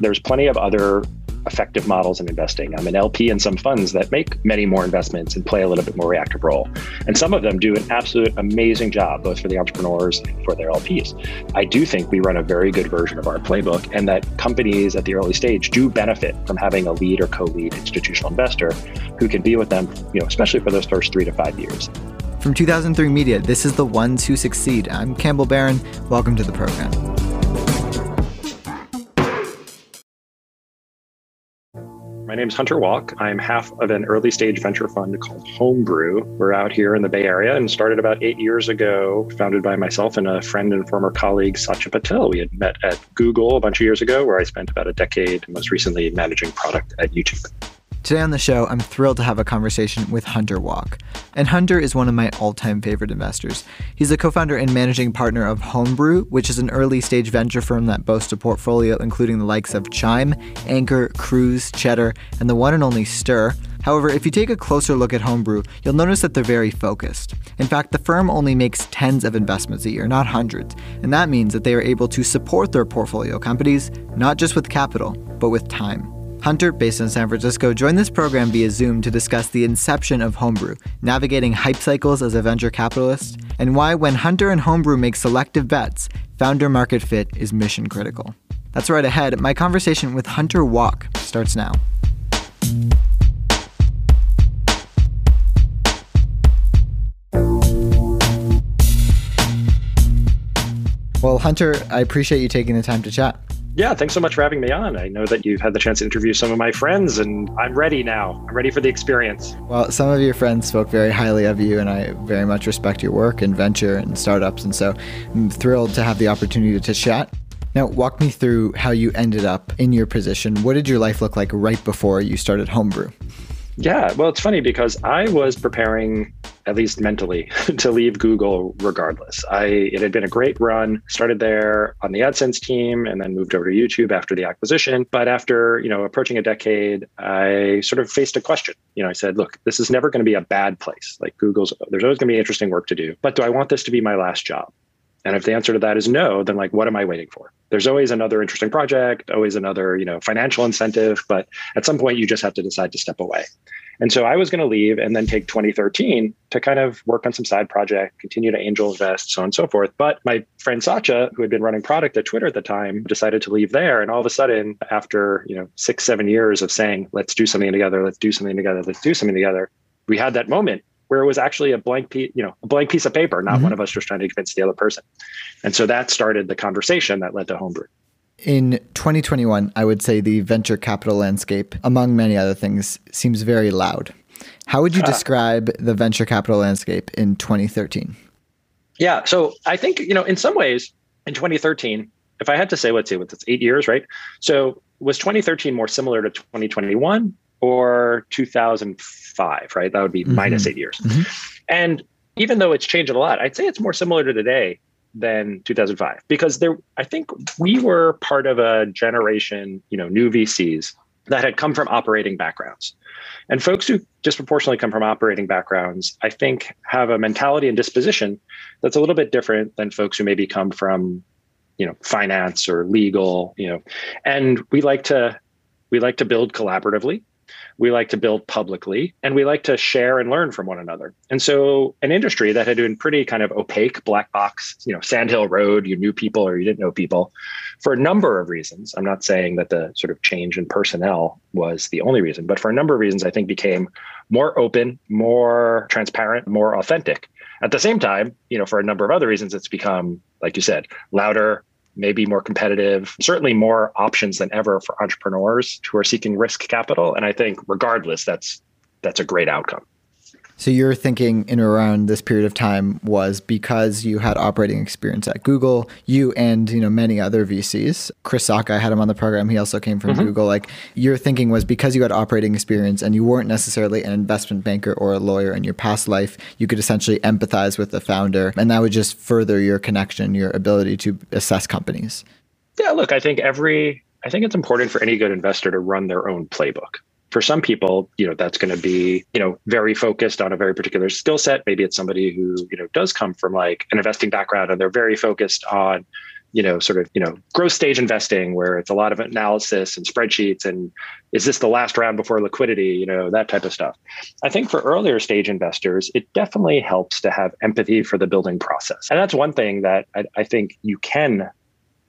there's plenty of other effective models in investing. I'm an LP in some funds that make many more investments and play a little bit more reactive role. And some of them do an absolute amazing job, both for the entrepreneurs and for their LPs. I do think we run a very good version of our playbook and that companies at the early stage do benefit from having a lead or co-lead institutional investor who can be with them, you know, especially for those first three to five years. From 2003 Media, this is The Ones Who Succeed. I'm Campbell Barron. Welcome to the program. My name is Hunter Walk. I'm half of an early stage venture fund called Homebrew. We're out here in the Bay Area and started about eight years ago, founded by myself and a friend and former colleague, Satya Patel. We had met at Google a bunch of years ago, where I spent about a decade, most recently managing product at YouTube. Today on the show, I'm thrilled to have a conversation with Hunter Walk. And Hunter is one of my all time favorite investors. He's the co founder and managing partner of Homebrew, which is an early stage venture firm that boasts a portfolio including the likes of Chime, Anchor, Cruise, Cheddar, and the one and only Stir. However, if you take a closer look at Homebrew, you'll notice that they're very focused. In fact, the firm only makes tens of investments a year, not hundreds, and that means that they are able to support their portfolio companies not just with capital, but with time. Hunter, based in San Francisco, joined this program via Zoom to discuss the inception of Homebrew, navigating hype cycles as a venture capitalist, and why, when Hunter and Homebrew make selective bets, founder market fit is mission critical. That's right ahead. My conversation with Hunter Walk starts now. Well, Hunter, I appreciate you taking the time to chat. Yeah, thanks so much for having me on. I know that you've had the chance to interview some of my friends, and I'm ready now. I'm ready for the experience. Well, some of your friends spoke very highly of you, and I very much respect your work and venture and startups. And so I'm thrilled to have the opportunity to chat. Now, walk me through how you ended up in your position. What did your life look like right before you started Homebrew? Yeah, well, it's funny because I was preparing, at least mentally, to leave Google regardless. I it had been a great run. Started there on the AdSense team, and then moved over to YouTube after the acquisition. But after you know approaching a decade, I sort of faced a question. You know, I said, look, this is never going to be a bad place. Like Google's, there's always going to be interesting work to do. But do I want this to be my last job? And if the answer to that is no, then like, what am I waiting for? There's always another interesting project, always another, you know, financial incentive, but at some point you just have to decide to step away. And so I was going to leave and then take 2013 to kind of work on some side project, continue to angel invest, so on and so forth. But my friend Satya, who had been running product at Twitter at the time, decided to leave there. And all of a sudden, after, you know, six, seven years of saying, let's do something together, let's do something together, let's do something together, we had that moment where it was actually a blank piece, you know, a blank piece of paper, not mm-hmm. one of us just trying to convince the other person. And so that started the conversation that led to Homebrew. In 2021, I would say the venture capital landscape, among many other things, seems very loud. How would you describe the venture capital landscape in 2013? Yeah, so I think, you know, in some ways, in 2013, if I had to say, let's say, what's eight years, right? So was 2013 more similar to 2021 or 2005, right? That would be mm-hmm. minus eight years. Mm-hmm. And even though it's changed a lot, I'd say it's more similar to today than 2005 because there I think we were part of a generation, you know, new VCs that had come from operating backgrounds. And folks who disproportionately come from operating backgrounds, I think have a mentality and disposition that's a little bit different than folks who maybe come from, you know, finance or legal, you know. And we like to we like to build collaboratively we like to build publicly and we like to share and learn from one another. And so an industry that had been pretty kind of opaque, black box, you know, Sand Hill Road, you knew people or you didn't know people for a number of reasons. I'm not saying that the sort of change in personnel was the only reason, but for a number of reasons, I think became more open, more transparent, more authentic. At the same time, you know, for a number of other reasons, it's become, like you said, louder, maybe more competitive, certainly more options than ever for entrepreneurs who are seeking risk capital. And I think regardless, that's that's a great outcome. So your thinking in around this period of time was because you had operating experience at Google, you and you know many other VCs. Chris Sacca, I had him on the program. He also came from mm-hmm. Google. Like your thinking was because you had operating experience and you weren't necessarily an investment banker or a lawyer in your past life, you could essentially empathize with the founder, and that would just further your connection, your ability to assess companies. Yeah, look, I think every I think it's important for any good investor to run their own playbook for some people, you know, that's going to be, you know, very focused on a very particular skill set. Maybe it's somebody who, you know, does come from like an investing background and they're very focused on you know, sort of, you know, growth stage investing where it's a lot of analysis and spreadsheets and is this the last round before liquidity, you know, that type of stuff. I think for earlier stage investors, it definitely helps to have empathy for the building process. And that's one thing that I, I think you can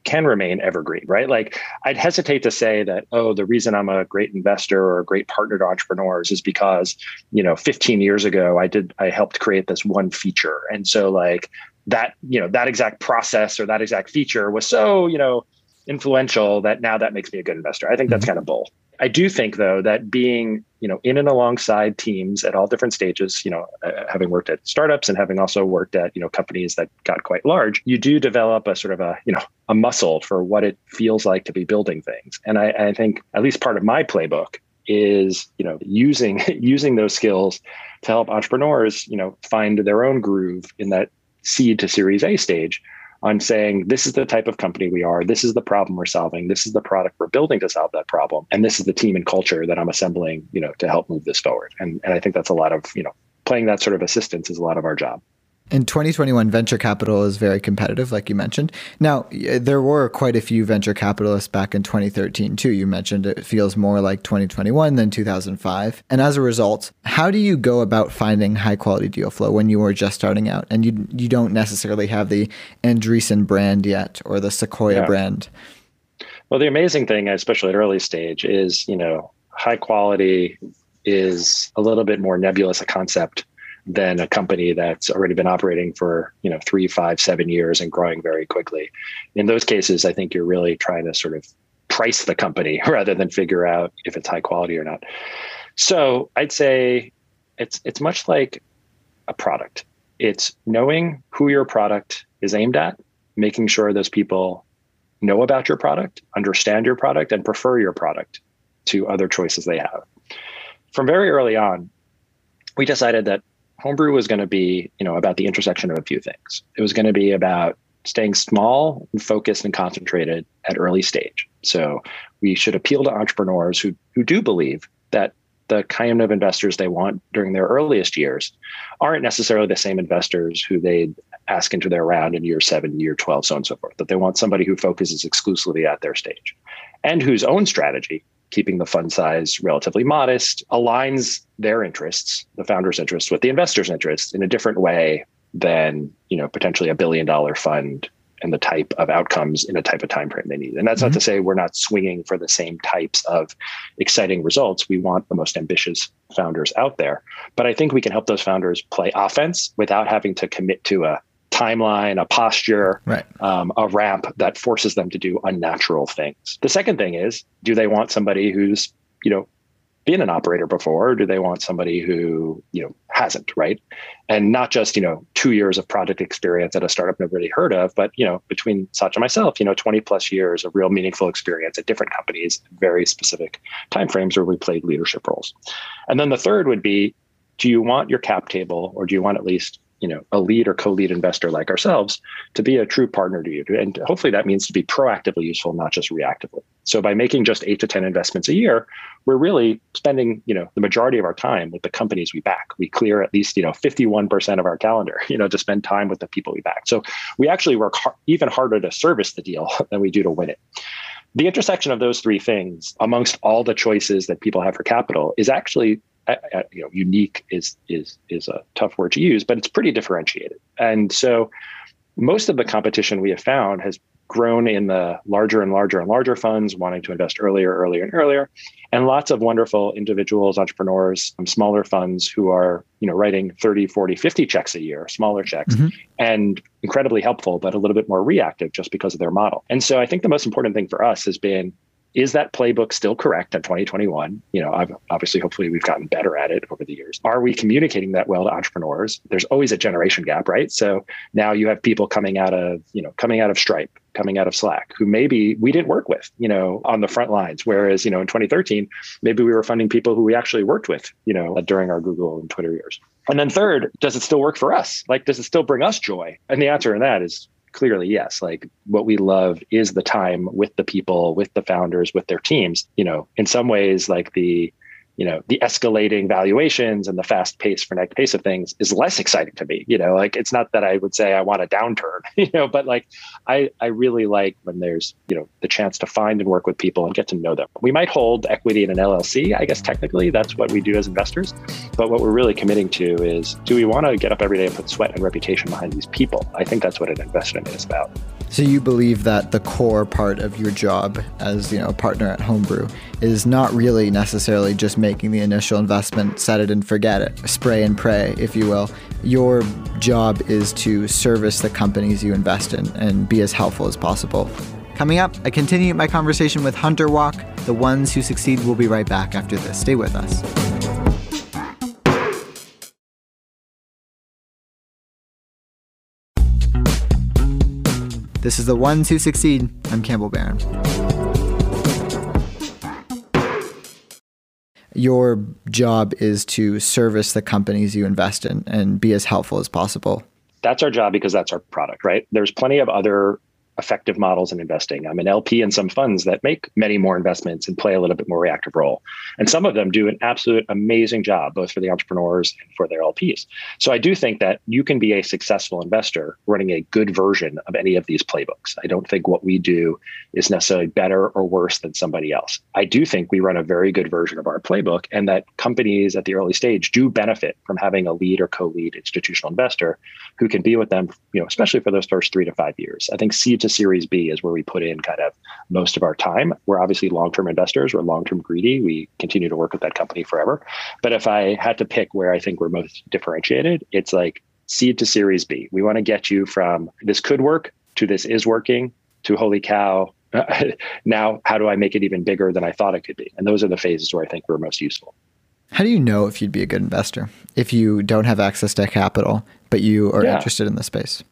can remain evergreen, right? Like I'd hesitate to say that, oh, the reason I'm a great investor or a great partner to entrepreneurs is because, you know, 15 years ago I did I helped create this one feature. And so like that you know that exact process or that exact feature was so you know influential that now that makes me a good investor i think that's mm-hmm. kind of bull i do think though that being you know in and alongside teams at all different stages you know uh, having worked at startups and having also worked at you know companies that got quite large you do develop a sort of a you know a muscle for what it feels like to be building things. And i, I think at least part of my playbook is you know using using those skills to help entrepreneurs you know find their own groove in that seed to series A stage on saying this is the type of company we are, this is the problem we're solving, this is the product we're building to solve that problem, and this is the team and culture that I'm assembling, you know, to help move this forward. And and I think that's a lot of, you know, playing that sort of assistance is a lot of our job. In 2021, venture capital is very competitive, like you mentioned. Now, there were quite a few venture capitalists back in 2013, too. You mentioned it feels more like 2021 than 2005. And as a result, how do you go about finding high quality deal flow when you are just starting out and you, you don't necessarily have the Andreessen brand yet or the Sequoia yeah. brand? Well, the amazing thing, especially at early stage, is, you know, high quality is a little bit more nebulous a concept than a company that's already been operating for you know three five seven years and growing very quickly. In those cases i think you're really trying to sort of price the company rather than figure out if it's high quality or not. So i'd say it's it's much like a product. It's knowing who your product is aimed at making sure those people know about your product understand your product and prefer your product to other choices they have. From very early on we decided that homebrew was going to be you know about the intersection of a few things it was going to be about staying small and focused and concentrated at early stage so we should appeal to entrepreneurs who who do believe that the kind of investors they want during their earliest years aren't necessarily the same investors who they'd ask into their round in year seven, year 12, so on and so forth. That they want somebody who focuses exclusively at their stage and whose own strategy keeping the fund size relatively modest, aligns their interests, the founder's interests, with the investor's interests in a different way than you know potentially a billion dollar fund and the type of outcomes in a type of time frame they need. And that's mm-hmm. not to say we're not swinging for the same types of exciting results. We want the most ambitious founders out there. But I think we can help those founders play offense without having to commit to a timeline, a posture, right. um, a ramp that forces them to do unnatural things. The second thing is, do they want somebody who's, you know, been an operator before, or do they want somebody who, you know, hasn't, right? And not just, you know, two years of project experience at a startup nobody heard of, but, you know, between Satya and myself, you know, 20 plus years of real meaningful experience at different companies, very specific timeframes where we played leadership roles. And then the third would be, do you want your cap table or do you want at least you know a lead or co-lead investor like ourselves to be a true partner to you. And hopefully that means to be proactively useful not just reactively. So by making just 8 to 10 investments a year we're really spending you know the majority of our time with the companies we back. We clear at least you know 51% of our calendar you know to spend time with the people we back. So we actually work har- even harder to service the deal than we do to win it. The intersection of those three things amongst all the choices that people have for capital is actually Uh, uh, you know, unique is is is a tough word to use, but it's pretty differentiated. And so, most of the competition we have found has grown in the larger and larger and larger funds wanting to invest earlier, earlier, and earlier, and lots of wonderful individuals, entrepreneurs, some smaller funds who are you know writing 30, 40, 50 checks a year, smaller checks, mm-hmm. and incredibly helpful, but a little bit more reactive just because of their model. And so, I think the most important thing for us has been is that playbook still correct in 2021 you know I've, obviously hopefully we've gotten better at it over the years. Are we communicating that well to entrepreneurs? There's always a generation gap right? So now you have people coming out of you know coming out of stripe coming out of slack who maybe we didn't work with you know on the front lines. Whereas you know in 2013 maybe we were funding people who we actually worked with you know during our google and twitter years. And then third does it still work for us? Like does it still bring us joy? And the answer to that is clearly yes like what we love is the time with the people with the founders with their teams. You know in some ways like the you know the escalating valuations and the fast pace for frenetic pace of things is less exciting to me you know like it's not that i would say i want a downturn you know but like i i really like when there's you know the chance to find and work with people and get to know them. We might hold equity in an llc i guess technically that's what we do as investors but what we're really committing to is do we want to get up every day and put sweat and reputation behind these people? I think that's what an investment is about. So you believe that the core part of your job as you know a partner at homebrew is not really necessarily just making the initial investment, set it and forget it, spray and pray, if you will. Your job is to service the companies you invest in and be as helpful as possible. Coming up, I continue my conversation with Hunter Walk. The ones who succeed will be right back after this. Stay with us. This is The Ones Who Succeed. I'm Campbell Barron. Your job is to service the companies you invest in and be as helpful as possible. That's our job because that's our product, right? There's plenty of other effective models in investing. I'm an LP in some funds that make many more investments and play a little bit more reactive role. And some of them do an absolute amazing job, both for the entrepreneurs and for their LPs. So I do think that you can be a successful investor running a good version of any of these playbooks. I don't think what we do is necessarily better or worse than somebody else. I do think we run a very good version of our playbook and that companies at the early stage do benefit from having a lead or co-lead institutional investor who can be with them, you know, especially for those first three to five years. I think seed to Series B is where we put in kind of most of our time. We're obviously long term investors, we're long term greedy. We continue to work with that company forever. But if I had to pick where I think we're most differentiated, it's like seed to Series B. We want to get you from this could work to this is working to holy cow. now, how do I make it even bigger than I thought it could be? And those are the phases where I think we're most useful. How do you know if you'd be a good investor if you don't have access to capital, but you are yeah. interested in the space?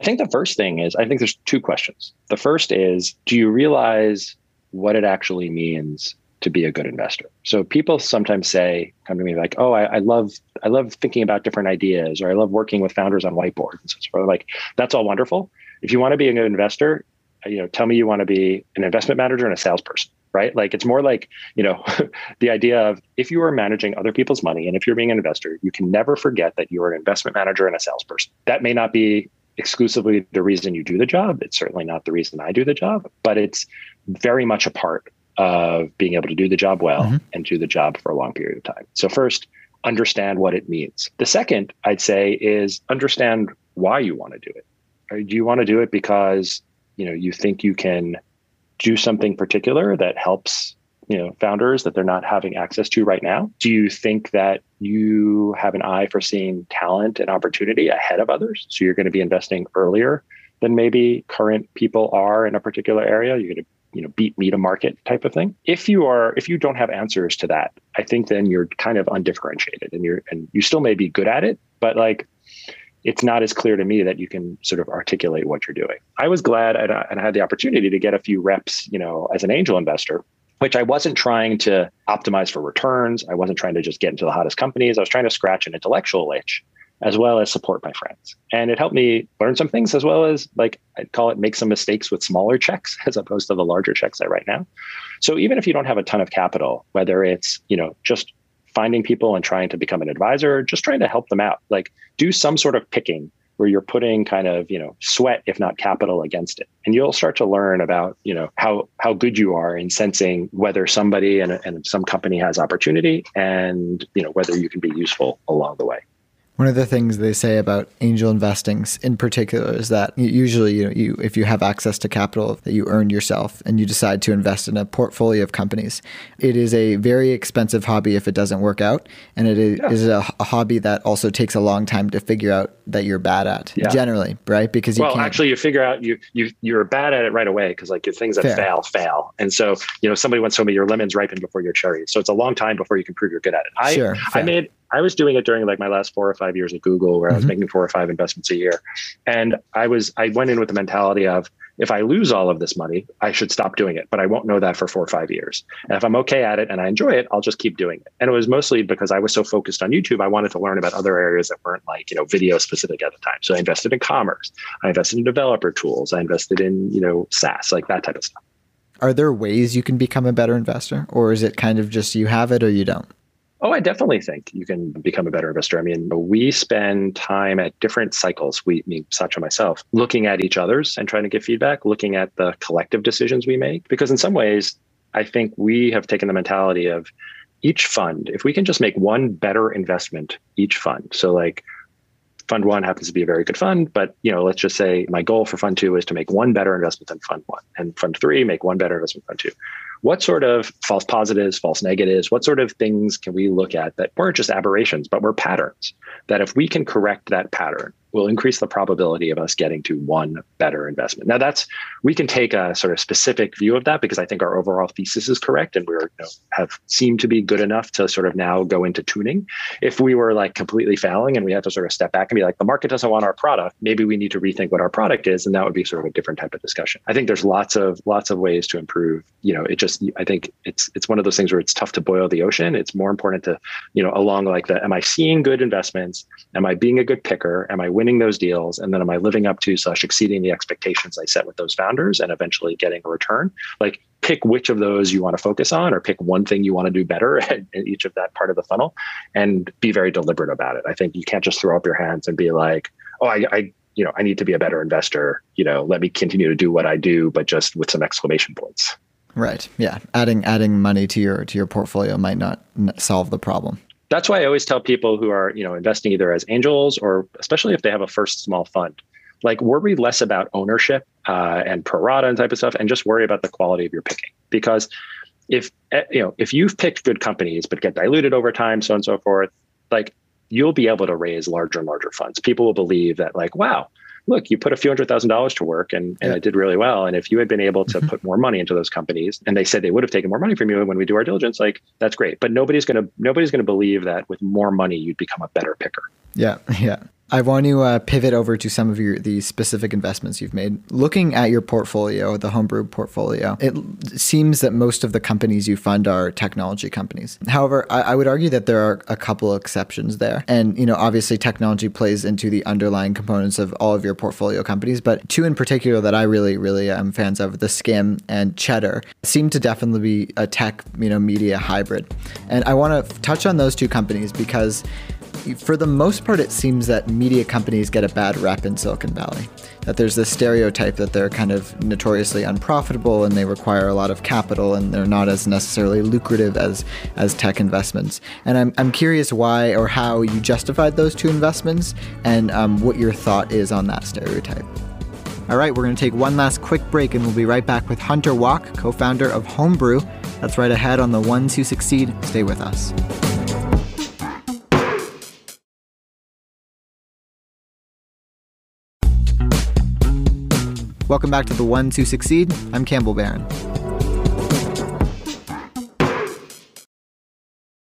I think the first thing is I think there's two questions. The first is do you realize what it actually means to be a good investor? So people sometimes say, come to me like, oh, I, I love I love thinking about different ideas or I love working with founders on whiteboards. And so like that's all wonderful. If you want to be a good investor, you know, tell me you want to be an investment manager and a salesperson right? Like it's more like, you know, the idea of if you are managing other people's money and if you're being an investor, you can never forget that you are an investment manager and a salesperson. That may not be exclusively the reason you do the job. It's certainly not the reason I do the job, but it's very much a part of being able to do the job well mm-hmm. and do the job for a long period of time. So, first, understand what it means. The second, I'd say, is understand why you want to do it. Do you want to do it because you know you think you can do something particular that helps you know founders that they're not having access to right now. Do you think that you have an eye for seeing talent and opportunity ahead of others? So you're going to be investing earlier than maybe current people are in a particular area? You're going to you know beat me to market type of thing? If you are if you don't have answers to that i think then you're kind of undifferentiated and you're and you still may be good at it but like it's not as clear to me that you can sort of articulate what you're doing. I was glad and I had the opportunity to get a few reps, you know, as an angel investor which I wasn't trying to optimize for returns. I wasn't trying to just get into the hottest companies. I was trying to scratch an intellectual itch as well as support my friends. And it helped me learn some things as well as like I'd call it make some mistakes with smaller checks as opposed to the larger checks I write now. So even if you don't have a ton of capital, whether it's, you know, just finding people and trying to become an advisor, just trying to help them out, like do some sort of picking where you're putting kind of you know sweat if not capital against it. And you'll start to learn about you know how how good you are in sensing whether somebody and, and some company has opportunity and you know whether you can be useful along the way one of the things they say about angel investings in particular is that usually you know you if you have access to capital that you earn yourself and you decide to invest in a portfolio of companies it is a very expensive hobby if it doesn't work out and it is, yeah. is a, a, hobby that also takes a long time to figure out that you're bad at yeah. generally right because you well actually you figure out you you you're bad at it right away because like your things that Fair. fail fail and so you know somebody once told me your lemons ripen before your cherries so it's a long time before you can prove you're good at it I sure, I made I was doing it during like my last four or five years at Google, where mm-hmm. I was mm-hmm. making four or five investments a year, and I was I went in with the mentality of if I lose all of this money, I should stop doing it, but I won't know that for four or five years. And if I'm okay at it and I enjoy it, I'll just keep doing it. And it was mostly because I was so focused on YouTube, I wanted to learn about other areas that weren't like you know video specific at the time. So I invested in commerce, I invested in developer tools, I invested in you know SaaS, like that type of stuff. Are there ways you can become a better investor, or is it kind of just you have it or you don't? Oh, I definitely think you can become a better investor. I mean, we spend time at different cycles, we, me, Satya, myself, looking at each other's and trying to give feedback, looking at the collective decisions we make. Because in some ways, I think we have taken the mentality of each fund, if we can just make one better investment each fund. So, like, fund one happens to be a very good fund, but you know, let's just say my goal for fund two is to make one better investment than fund one, and fund three make one better investment than fund two what sort of false positives, false negatives, what sort of things can we look at that weren't just aberrations, but were patterns? That if we can correct that pattern, will increase the probability of us getting to one better investment. Now that's we can take a sort of specific view of that because I think our overall thesis is correct and we're you know, have seemed to be good enough to sort of now go into tuning. If we were like completely failing and we had to sort of step back and be like the market doesn't want our product, maybe we need to rethink what our product is and that would be sort of a different type of discussion. I think there's lots of lots of ways to improve. You know, it just I think it's it's one of those things where it's tough to boil the ocean. It's more important to, you know, along like the am I seeing good investments? Am I being a good picker? Am I winning those deals? And then am I living up to slash exceeding the expectations I set with those founders and eventually getting a return? Like pick which of those you want to focus on or pick one thing you want to do better in, in each of that part of the funnel and be very deliberate about it. I think you can't just throw up your hands and be like, oh, I, I you know, I need to be a better investor. You know, let me continue to do what I do, but just with some exclamation points. Right. Yeah. Adding adding money to your to your portfolio might not solve the problem that's why I always tell people who are, you know, investing either as angels or especially if they have a first small fund, like worry less about ownership uh, and pro and type of stuff, and just worry about the quality of your picking. Because if eh, you know if you've picked good companies but get diluted over time, so on and so forth, like you'll be able to raise larger and larger funds. People will believe that, like, wow, look, you put a few hundred thousand dollars to work and, and yeah. it did really well. And if you had been able to put more money into those companies and they said they would have taken more money from you when we do our diligence, like that's great. But nobody's gonna nobody's gonna believe that with more money you'd become a better picker. Yeah, yeah. I want to uh, pivot over to some of your the specific investments you've made. Looking at your portfolio, the homebrew portfolio, it seems that most of the companies you fund are technology companies. However, I, I would argue that there are a couple exceptions there, and you know, obviously, technology plays into the underlying components of all of your portfolio companies. But two in particular that I really, really am fans of, the Skimm and Cheddar, seem to definitely be a tech, you know, media hybrid. And I want to touch on those two companies because for the most part, it seems that media companies get a bad rap in Silicon Valley. That there's this stereotype that they're kind of notoriously unprofitable and they require a lot of capital and they're not as necessarily lucrative as, as tech investments. And I'm, I'm curious why or how you justified those two investments and um, what your thought is on that stereotype. All right, we're going to take one last quick break and we'll be right back with Hunter Walk, co founder of Homebrew. That's right ahead on the ones who succeed. Stay with us. Welcome back to The Ones Who Succeed. I'm Campbell Barron.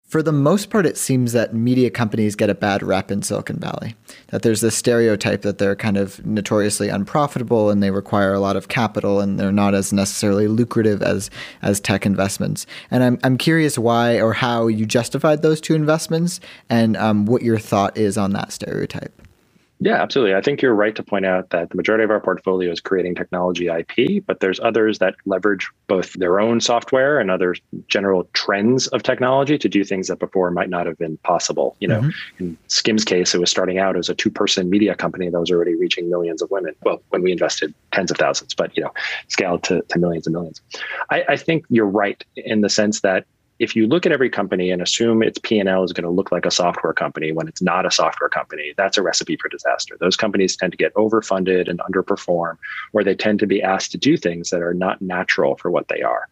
For the most part, it seems that media companies get a bad rep in Silicon Valley. That there's this stereotype that they're kind of notoriously unprofitable and they require a lot of capital and they're not as necessarily lucrative as as tech investments. And I'm I'm curious why or how you justified those two investments and um, what your thought is on that stereotype. Yeah, absolutely. I think you're right to point out that the majority of our portfolio is creating technology IP, but there's others that leverage both their own software and other general trends of technology to do things that before might not have been possible. You know, mm-hmm. in Skimm's case, it was starting out as a two-person media company that was already reaching millions of women. Well, when we invested tens of thousands, but you know, scaled to, to millions and millions. I, I think you're right in the sense that if you look at every company and assume its P&L is going to look like a software company when it's not a software company, that's a recipe for disaster. Those companies tend to get overfunded and underperform, or they tend to be asked to do things that are not natural for what they are.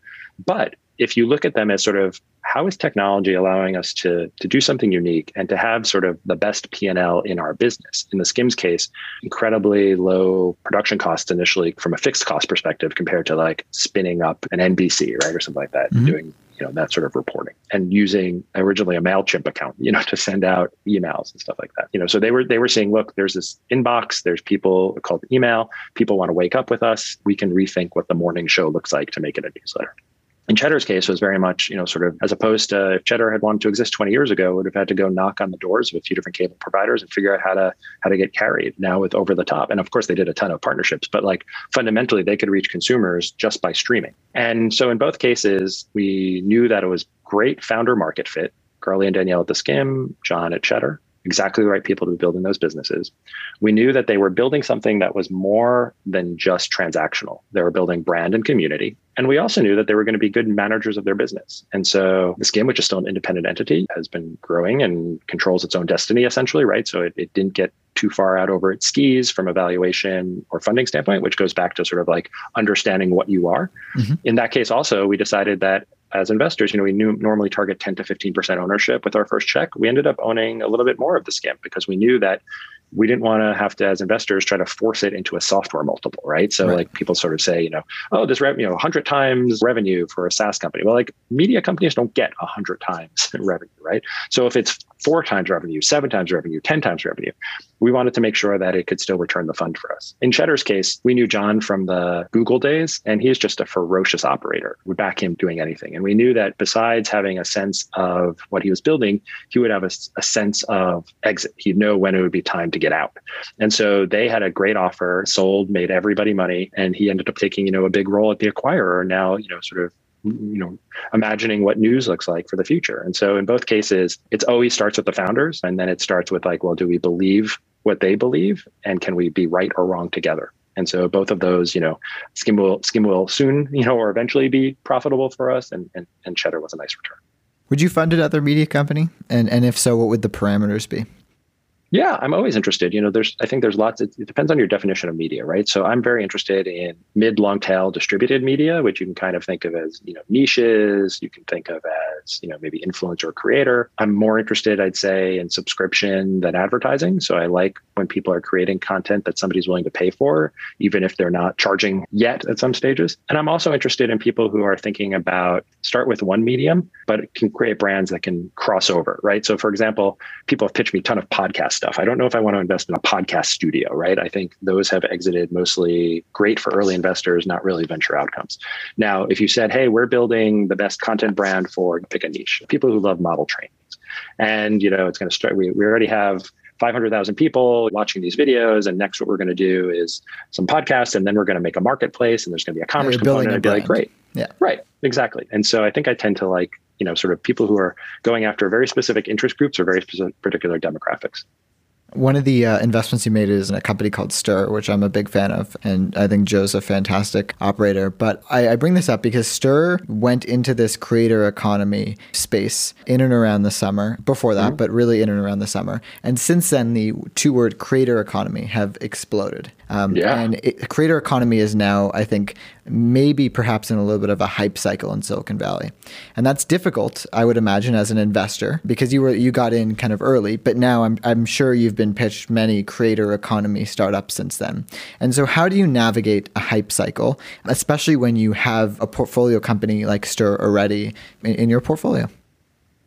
But if you look at them as sort of how is technology allowing us to, to do something unique and to have sort of the best P&L in our business? In the Skimm's case, incredibly low production costs initially from a fixed cost perspective compared to like spinning up an NBC, right? Or something like that, mm-hmm. doing you know that sort of reporting and using originally a mailchimp account you know to send out emails and stuff like that you know. So they were they were saying look there's this inbox there's people called email people want to wake up with us we can rethink what the morning show looks like to make it a newsletter in Cheddar's case was very much, you know, sort of as opposed to if Cheddar had wanted to exist 20 years ago, would have had to go knock on the doors of a few different cable providers and figure out how to how to get carried. Now with over the top, and of course they did a ton of partnerships, but like fundamentally they could reach consumers just by streaming. And so in both cases, we knew that it was great founder market fit. Carly and Danielle at the Skimm, John at Cheddar, exactly the right people to be building those businesses. We knew that they were building something that was more than just transactional. They were building brand and community. And we also knew that they were going to be good managers of their business. And so the Skimm, which is still an independent entity, has been growing and controls its own destiny essentially, right? So it, it didn't get too far out over its skis from a valuation or funding standpoint, which goes back to sort of like understanding what you are. Mm-hmm. In that case, also, we decided that as investors, you know, we knew normally target 10 to 15% ownership with our first check. We ended up owning a little bit more of the Skimm because we knew that we didn't want to have to, as investors, try to force it into a software multiple, right? So, right. like people sort of say, you know, oh, this revenue, you know, 100 times revenue for a SaaS company. Well, like media companies don't get 100 times revenue, right? So, if it's four times revenue, seven times revenue, 10 times revenue, we wanted to make sure that it could still return the fund for us. In Cheddar's case, we knew John from the Google days, and he's just a ferocious operator. We back him doing anything. And we knew that besides having a sense of what he was building, he would have a, a sense of exit. He'd know when it would be time to get out. And so they had a great offer, sold, made everybody money, and he ended up taking, you know, a big role at the acquirer. Now, you know, sort of you know imagining what news looks like for the future and so in both cases it's always starts with the founders and then it starts with like well do we believe what they believe and can we be right or wrong together and so both of those you know Skimm will Skimm will soon you know or eventually be profitable for us and and, and cheddar was a nice return would you fund another media company and and if so what would the parameters be yeah, I'm always interested. You know, there's I think there's lots. It, it depends on your definition of media, right? So I'm very interested in mid long tail distributed media, which you can kind of think of as you know niches. You can think of as you know maybe influencer or creator. I'm more interested, I'd say, in subscription than advertising. So I like when people are creating content that somebody's willing to pay for, even if they're not charging yet at some stages. And I'm also interested in people who are thinking about start with one medium, but can create brands that can cross over, right? So for example, people have pitched me a ton of podcasts stuff. I don't know if I want to invest in a podcast studio, right? I think those have exited mostly great for early investors, not really venture outcomes. Now, if you said, hey, we're building the best content brand for pick a niche, people who love model trainings. And, you know, it's going to start, we, we already have 500,000 people watching these videos. And next, what we're going to do is some podcasts, and then we're going to make a marketplace, and there's going to be a commerce yeah, component. I'd be like, great. Yeah. Right. Exactly. And so I think I tend to like, you know, sort of people who are going after very specific interest groups or very specific, particular demographics. One of the uh, investments you made is in a company called Stir, which I'm a big fan of, and I think Joe's a fantastic operator. But I, I, bring this up because Stir went into this creator economy space in and around the summer. Before that, mm-hmm. but really in and around the summer. And since then, the two-word creator economy have exploded. Um, yeah. And it, creator economy is now, I think, maybe perhaps in a little bit of a hype cycle in Silicon Valley, and that's difficult, I would imagine, as an investor because you were you got in kind of early, but now I'm I'm sure you've been pitched many creator economy startups since then. And so, how do you navigate a hype cycle, especially when you have a portfolio company like Stir already in, in your portfolio?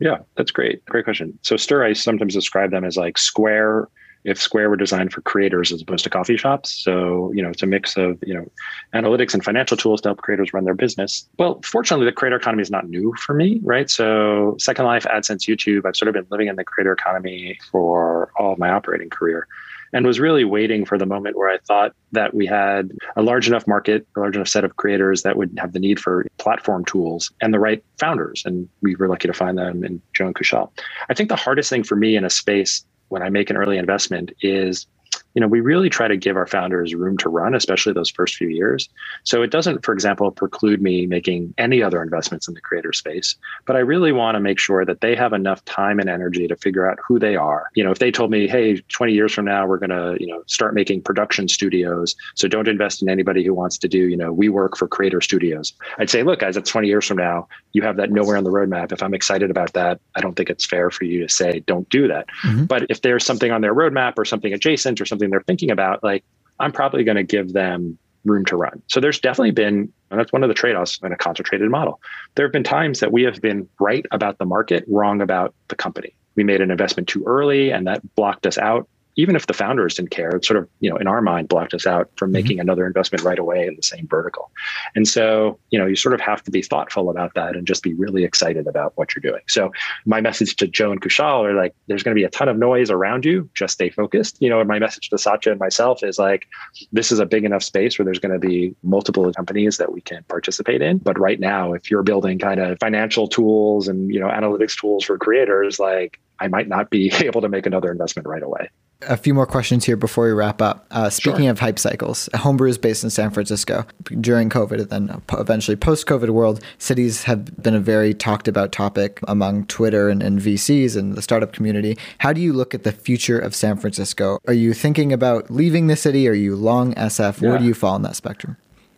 Yeah, that's great. Great question. So Stir, I sometimes describe them as like Square if Square were designed for creators as opposed to coffee shops. So, you know, it's a mix of, you know, analytics and financial tools to help creators run their business. Well, fortunately, the creator economy is not new for me, right? So, Second Life, AdSense, YouTube, I've sort of been living in the creator economy for all of my operating career and was really waiting for the moment where I thought that we had a large enough market, a large enough set of creators that would have the need for platform tools and the right founders. And we were lucky to find them in Joe and Kushal. I think the hardest thing for me in a space when I make an early investment is you know, we really try to give our founders room to run, especially those first few years. So it doesn't, for example, preclude me making any other investments in the creator space, but I really want to make sure that they have enough time and energy to figure out who they are. You know, if they told me, hey, 20 years from now, we're going to, you know, start making production studios. So don't invest in anybody who wants to do, you know, we work for creator studios. I'd say, look, guys, that's 20 years from now. You have that nowhere on the roadmap. If I'm excited about that, I don't think it's fair for you to say, don't do that. Mm-hmm. But if there's something on their roadmap or something adjacent or something something they're thinking about, like I'm probably going to give them room to run. So there's definitely been, and that's one of the trade offs in a concentrated model. There have been times that we have been right about the market, wrong about the company. We made an investment too early and that blocked us out even if the founders didn't care, it sort of, you know, in our mind blocked us out from mm-hmm. making another investment right away in the same vertical. And so, you know, you sort of have to be thoughtful about that and just be really excited about what you're doing. So my message to Joe and Kushal are like, there's going to be a ton of noise around you. Just stay focused. You know, my message to Satya and myself is like, this is a big enough space where there's going to be multiple companies that we can participate in. But right now, if you're building kind of financial tools and, you know, analytics tools for creators, like I might not be able to make another investment right away. A few more questions here before we wrap up. Uh, speaking sure. of hype cycles, Homebrew is based in San Francisco. During COVID and then eventually post COVID world, cities have been a very talked about topic among Twitter and, and VCs and the startup community. How do you look at the future of San Francisco? Are you thinking about leaving the city? Are you long SF? Where do you fall in that spectrum?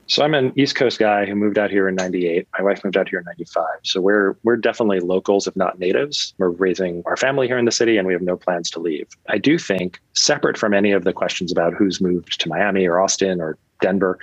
So I'm an East Coast guy who moved out here in 98. My wife moved out here in 95. So we're we're definitely locals if not natives. We're raising our family here in the city and we have no plans to leave. I do think separate from any of the questions about who's moved to Miami or Austin or Denver,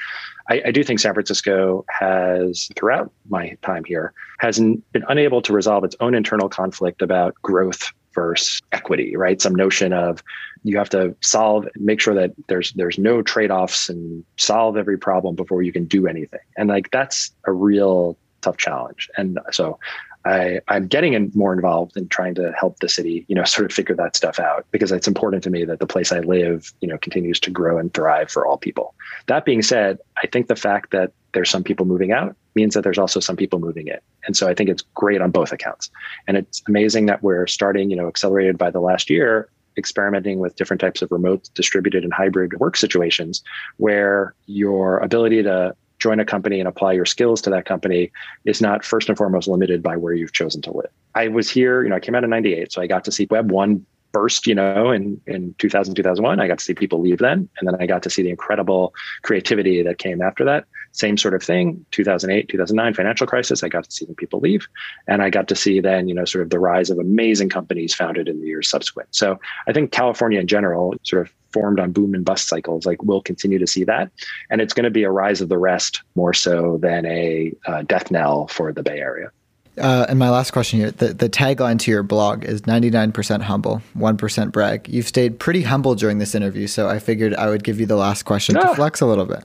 I, I do think San Francisco has throughout my time here has been unable to resolve its own internal conflict about growth versus equity, right? Some notion of you have to solve, make sure that there's there's no trade-offs and solve every problem before you can do anything. And like that's a real tough challenge. And so I, I'm getting in more involved in trying to help the city, you know, sort of figure that stuff out because it's important to me that the place I live, you know, continues to grow and thrive for all people. That being said, I think the fact that there's some people moving out means that there's also some people moving in. And so I think it's great on both accounts. And it's amazing that we're starting, you know, accelerated by the last year, experimenting with different types of remote, distributed, and hybrid work situations where your ability to join a company and apply your skills to that company is not first and foremost limited by where you've chosen to live. I was here, you know, I came out in 98, so I got to see Web 1 burst, you know, in, in 2000, 2001. I got to see people leave then. And then I got to see the incredible creativity that came after that. Same sort of thing, 2008, 2009 financial crisis. I got to see the people leave. And I got to see then, you know, sort of the rise of amazing companies founded in the years subsequent. So I think California in general sort of formed on boom and bust cycles, like we'll continue to see that. And it's going to be a rise of the rest more so than a uh, death knell for the Bay Area. Uh, and my last question here the, the tagline to your blog is 99% humble, 1% brag. You've stayed pretty humble during this interview, so I figured I would give you the last question to flex a little bit.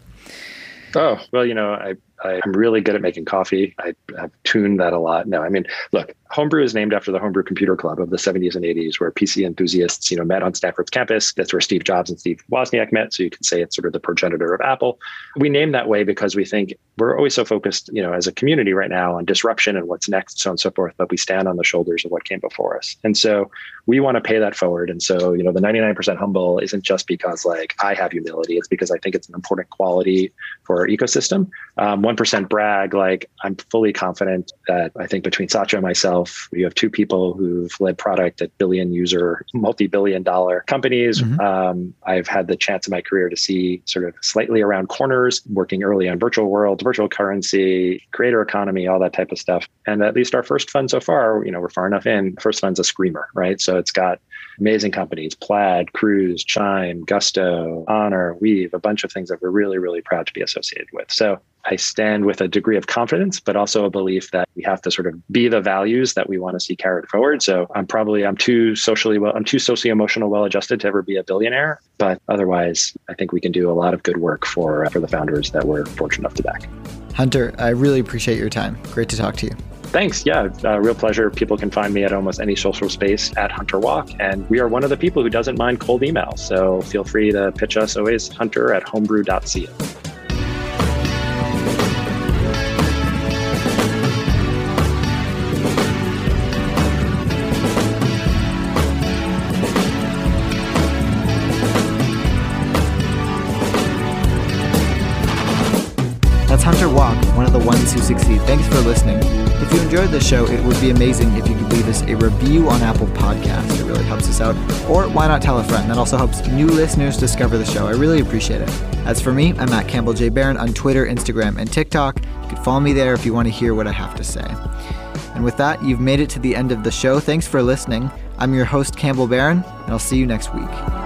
Oh, well, you know, I, I, am really good at making coffee. I, have tuned that a lot. No, I mean, look, Homebrew is named after the Homebrew Computer Club of the 70s and 80s, where PC enthusiasts, you know, met on Stanford's campus. That's where Steve Jobs and Steve Wozniak met. So you can say it's sort of the progenitor of Apple. We name that way because we think we're always so focused, you know, as a community right now on disruption and what's next, so on and so forth. But we stand on the shoulders of what came before us, and so we want to pay that forward. And so, you know, the 99% humble isn't just because like I have humility; it's because I think it's an important quality for our ecosystem. Um, 1% brag, like I'm fully confident that I think between Satya and myself. You have two people who've led product at billion user, multi billion dollar companies. Mm-hmm. Um, I've had the chance in my career to see sort of slightly around corners, working early on virtual world, virtual currency, creator economy, all that type of stuff. And at least our first fund so far, you know, we're far enough in. First fund's a screamer, right? So it's got amazing companies plaid cruise chime gusto honor weave a bunch of things that we're really really proud to be associated with so I stand with a degree of confidence, but also a belief that we have to sort of be the values that we want to see carried forward. So I'm probably I'm too socially well, I'm too socio emotional well adjusted to ever be a billionaire, but otherwise, I think we can do a lot of good work for for the founders that we're fortunate enough to back. Hunter, I really appreciate your time. Great to talk to you. Thanks. Yeah, uh, real pleasure. People can find me at almost any social space at Hunter Walk. And we are one of the people who doesn't mind cold email. So feel free to pitch us always hunter at homebrew.co. That's Hunter Walk, one of the ones who succeed. Thanks for listening. Enjoyed the show, it would be amazing if you could leave us a review on Apple Podcasts. It really helps us out. Or why not tell a friend? That also helps new listeners discover the show. I really appreciate it. As for me, I'm at Campbell J. Barron on Twitter, Instagram, and TikTok. You can follow me there if you want to hear what I have to say. And with that, you've made it to the end of the show. Thanks for listening. I'm your host, Campbell Barron, and I'll see you next week.